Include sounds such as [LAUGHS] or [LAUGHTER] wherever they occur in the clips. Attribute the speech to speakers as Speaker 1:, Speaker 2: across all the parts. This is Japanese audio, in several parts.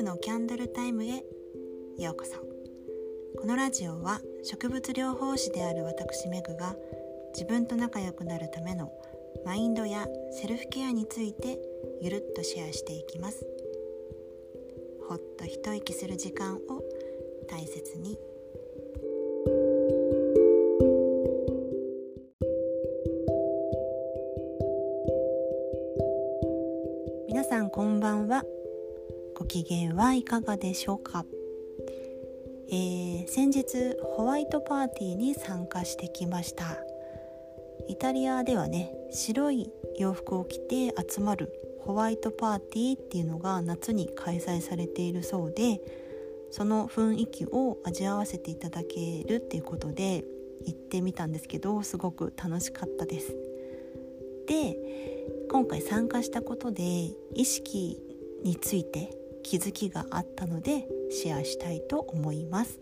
Speaker 1: 婦のキャンドルタイムへようこそ。このラジオは植物療法士である私メグが自分と仲良くなるためのマインドやセルフケアについてゆるっとシェアしていきます。ほっと一息する時間を大切に機嫌はいかがでしょうか、えー、先日ホワイトパーティーに参加してきました。イタリアではね白い洋服を着て集まるホワイトパーティーっていうのが夏に開催されているそうでその雰囲気を味わわせていただけるっていうことで行ってみたんですけどすごく楽しかったです。で今回参加したことで意識について気づきがあったのでシェアしたいと思います。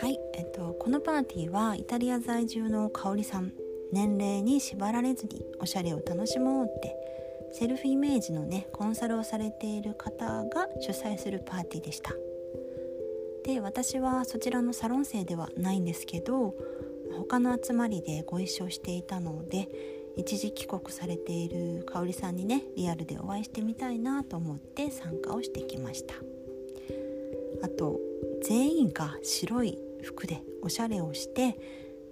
Speaker 1: はい、えっと、このパーティーはイタリア在住の香里さん年齢に縛られずにおしゃれを楽しもうってセルフイメージのねコンサルをされている方が主催するパーティーでした。で私はそちらのサロン生ではないんですけど他の集まりでご一緒していたので一時帰国されている香里さんにねリアルでお会いしてみたいなと思って参加をしてきました。あと全員が白い服でおしゃれをして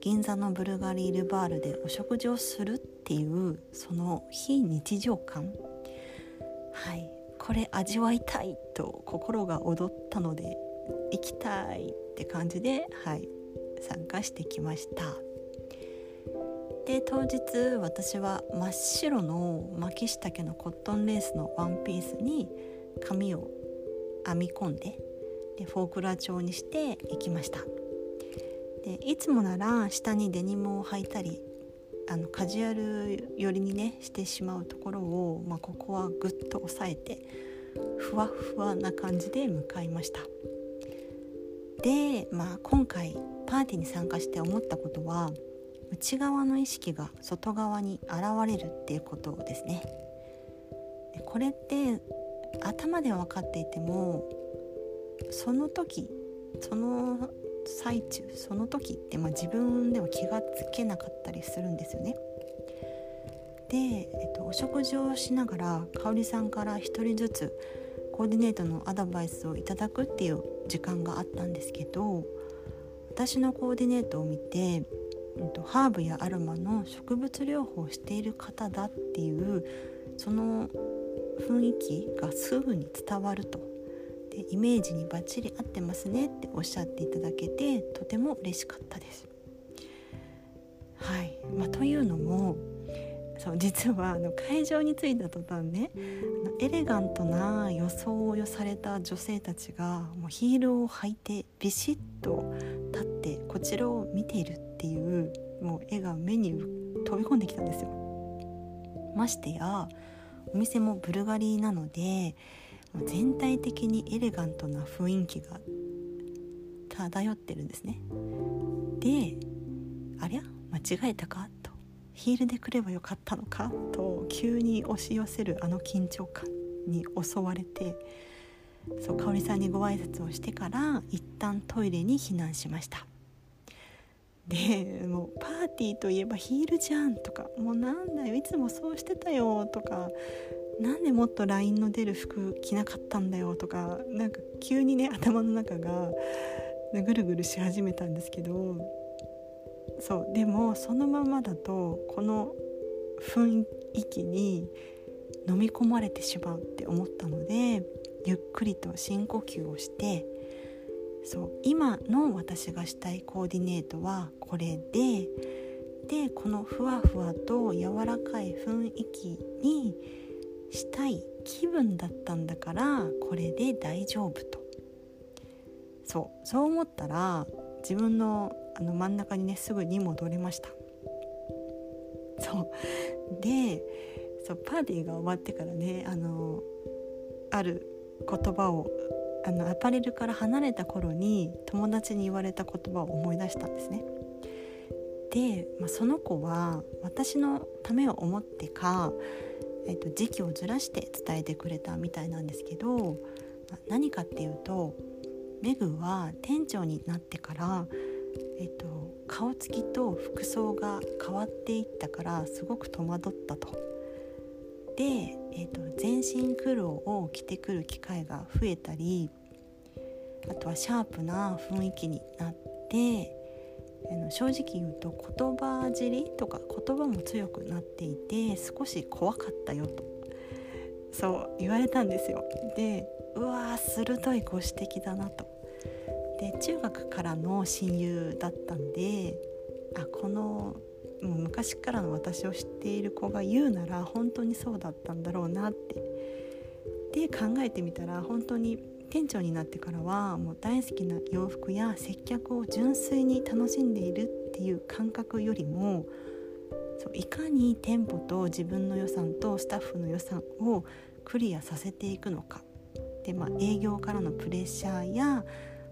Speaker 1: 銀座のブルガリールバールでお食事をするっていうその非日常感。はい。これ味わいたいと心が躍ったので行きたいって感じではい参加してきました。で当日私は真っ白の巻き下丈のコットンレースのワンピースに髪を編み込んででフォークラ調にしていきました。でいつもなら下にデニムを履いたりあのカジュアル寄りにねしてしまうところを、まあ、ここはぐっと押さえてふわふわな感じで向かいました。で、まあ、今回パーティーに参加して思ったことは内側の意識が外側に現れるっていうことですねこれって頭では分かっていてもその時その最中その時って、まあ、自分では気がつけなかったりするんですよね。で、えっと、お食事をしながら香里さんから1人ずつコーディネートのアドバイスをいただくっていう時間があったんですけど私のコーディネートを見て、えっと、ハーブやアロマの植物療法をしている方だっていうその雰囲気がすぐに伝わるとでイメージにバッチリ合ってますねっておっしゃっていただけてとても嬉しかったです。はいまあ、というのもそう [LAUGHS] 実はあの会場に着いた途端ねエレガントな装いをされた女性たちがもうヒールを履いてビシッと立ってこちらを見ているっていうもう絵が目に飛び込んできたんですよ。ましてやお店もブルガリなので全体的にエレガントな雰囲気が漂ってるんですねでありゃ間違えたかヒールで来ればよかったのか？と急に押し寄せるあの緊張感に襲われてそう香さんにご挨拶をしてから一旦トイレに避難しました。でもうパーティーといえばヒールじゃんとかもうなんだよいつもそうしてたよとかなんでもっとラインの出る服着なかったんだよとかなんか急にね頭の中がぐるぐるし始めたんですけどそうでもそのままだとこの雰囲気に飲み込まれてしまうって思ったのでゆっくりと深呼吸をしてそう今の私がしたいコーディネートはこれででこのふわふわと柔らかい雰囲気にしたい気分だったんだからこれで大丈夫と。そうそう思ったら自分のあの真ん中にねすぐに戻りましたそうでそうパーティーが終わってからねあのある言葉をあのアパレルから離れた頃に友達に言われた言葉を思い出したんですね。で、まあ、その子は私のためを思ってか、えーと、時期をずらして伝えてくれたみたいなんですけど、ま、何かっていうとメグは店長になってから、えーと、顔つきと服装が変わっていったからすごく戸惑ったと。で、えーと全身黒を着てくる機会が増えたりあとはシャープな雰囲気になって正直言うと言葉尻とか言葉も強くなっていて少し怖かったよと。そう言われたんですよ。でうわー鋭いご指摘だなと。で中学からの親友だったんであこのもう昔からの私を知っている子が言うなら本当にそうだったんだろうなって。で考えてみたら本当に店長になってからはもう大好きな洋服や接客を純粋に楽しんでいるっていう感覚よりもそういかに店舗と自分の予算とスタッフの予算をクリアさせていくのか。で、まあ、営業からのプレッシャーや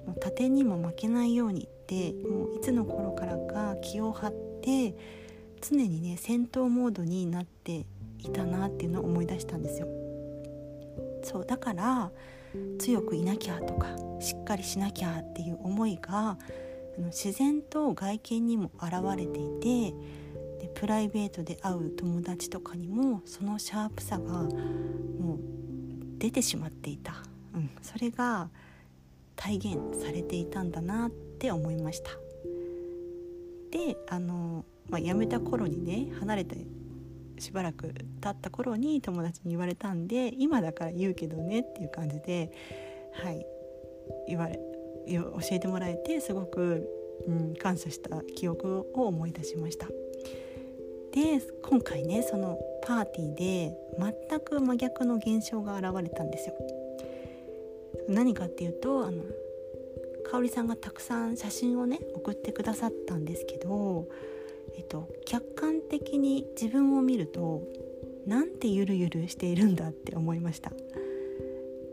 Speaker 1: もう盾にも負けないようにってもういつの頃からか気を張って常にね戦闘モードになっていたなっていうのを思い出したんですよ。そうだから強くいなきゃとかしっかりしなきゃっていう思いが自然と外見にも現れていてでプライベートで会う友達とかにもそのシャープさがもう出てしまっていた、うん、それが体現されていたんだなって思いましたであの、まあ、辞めた頃にね離れてしばらく経った頃に友達に言われたんで今だから言うけどねっていう感じではい言われ教えてもらえてすごく、うん、感謝した記憶を思い出しました。で今回ねそのパーティーで全く真逆の現象が現れたんですよ。何かっていうとあの香里さんがたくさん写真をね送ってくださったんですけどえっと、客観的に自分を見るとなんてゆるゆるしているんだって思いました。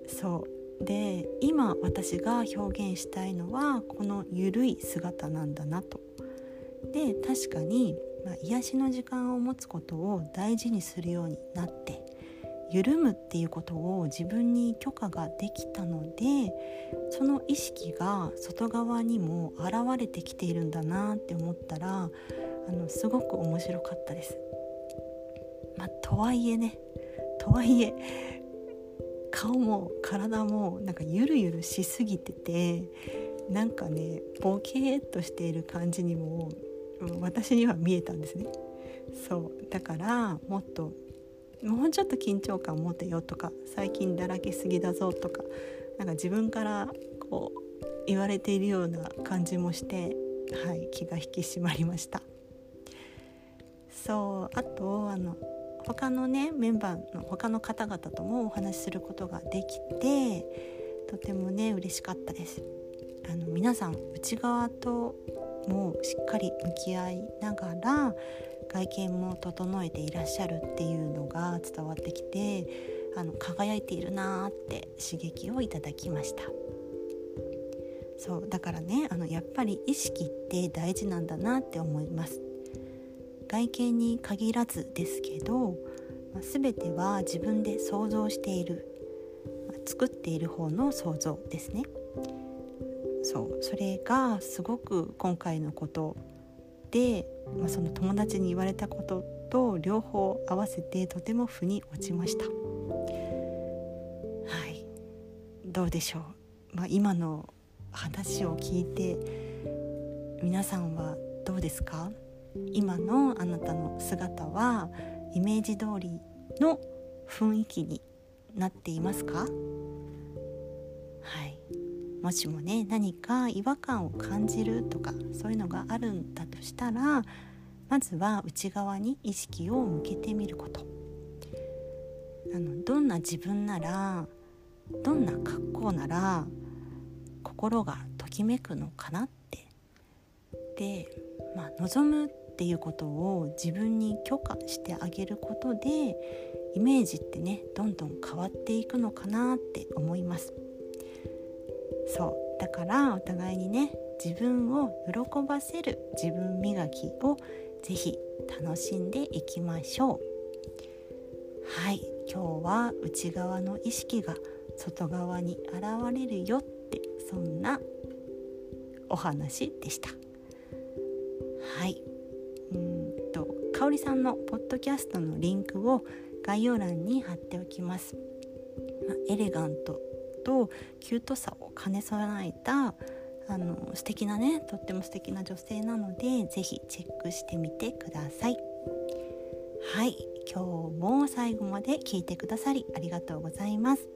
Speaker 1: そう。で今私が表現したいのはこのゆるい姿なんだなと。で確かに、まあ、癒しの時間を持つことを大事にするようになって緩むっていうことを自分に許可ができたのでその意識が外側にも現れてきているんだなって思ったらあのすごく面白かったです。まあ、とはいえねとはいえ顔も体もなんかゆるゆるしすぎててなんかねボケーっとしている感じにも私には見えたんですね。そうだからもっともうちょっと緊張感持てよとか最近だらけすぎだぞとかなんか自分からこう言われているような感じもして、はい、気が引き締まりました。そうあとあの他のねメンバーの他の方々ともお話しすることができてとてもね嬉しかったですあの皆さん内側ともしっかり向き合いながら外見も整えていらっしゃるっていうのが伝わってきてあの輝いているなーって刺激をいただきました。そうだからねあのやっぱり意識って大事なんだなって思います。外見に限らずですけど、まあ、全ては自分で想像している、まあ、作っている方の想像ですね。そうそれがすごく今回のことで、まあ、その友達に言われたことと両方合わせてとても腑に落ちました。はい。どうでしょう、まあ、今の話を聞いて皆さんはどうですか？今のあなたの姿はイメージ通りの雰囲気になっていますか？もしもね何か違和感を感じるとかそういうのがあるんだとしたらまずは内側に意識を向けてみること。あのどんな自分ならどんな格好なら心がときめくのかなって。で、まあ、望むっていうことを自分に許可してあげることでイメージってねどんどん変わっていくのかなって思います。そう。だからお互いにね自分を喜ばせる自分磨きをぜひ楽しんでいきましょう。はい。今日は内側の意識が外側に現れるよってそんなお話でした。はい。うんとかおりさんのポッドキャストのリンクを概要欄に貼っておきます。まエレガントとキュートさを兼ね備えたあの素敵なねとっても素敵な女性なので是非チェックしてみてください。はい。今日も最後まで聞いてくださりありがとうございます。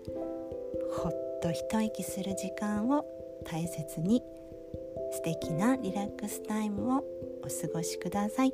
Speaker 1: ほっと一息する時間を大切に素敵なリラックスタイムをお過ごしください。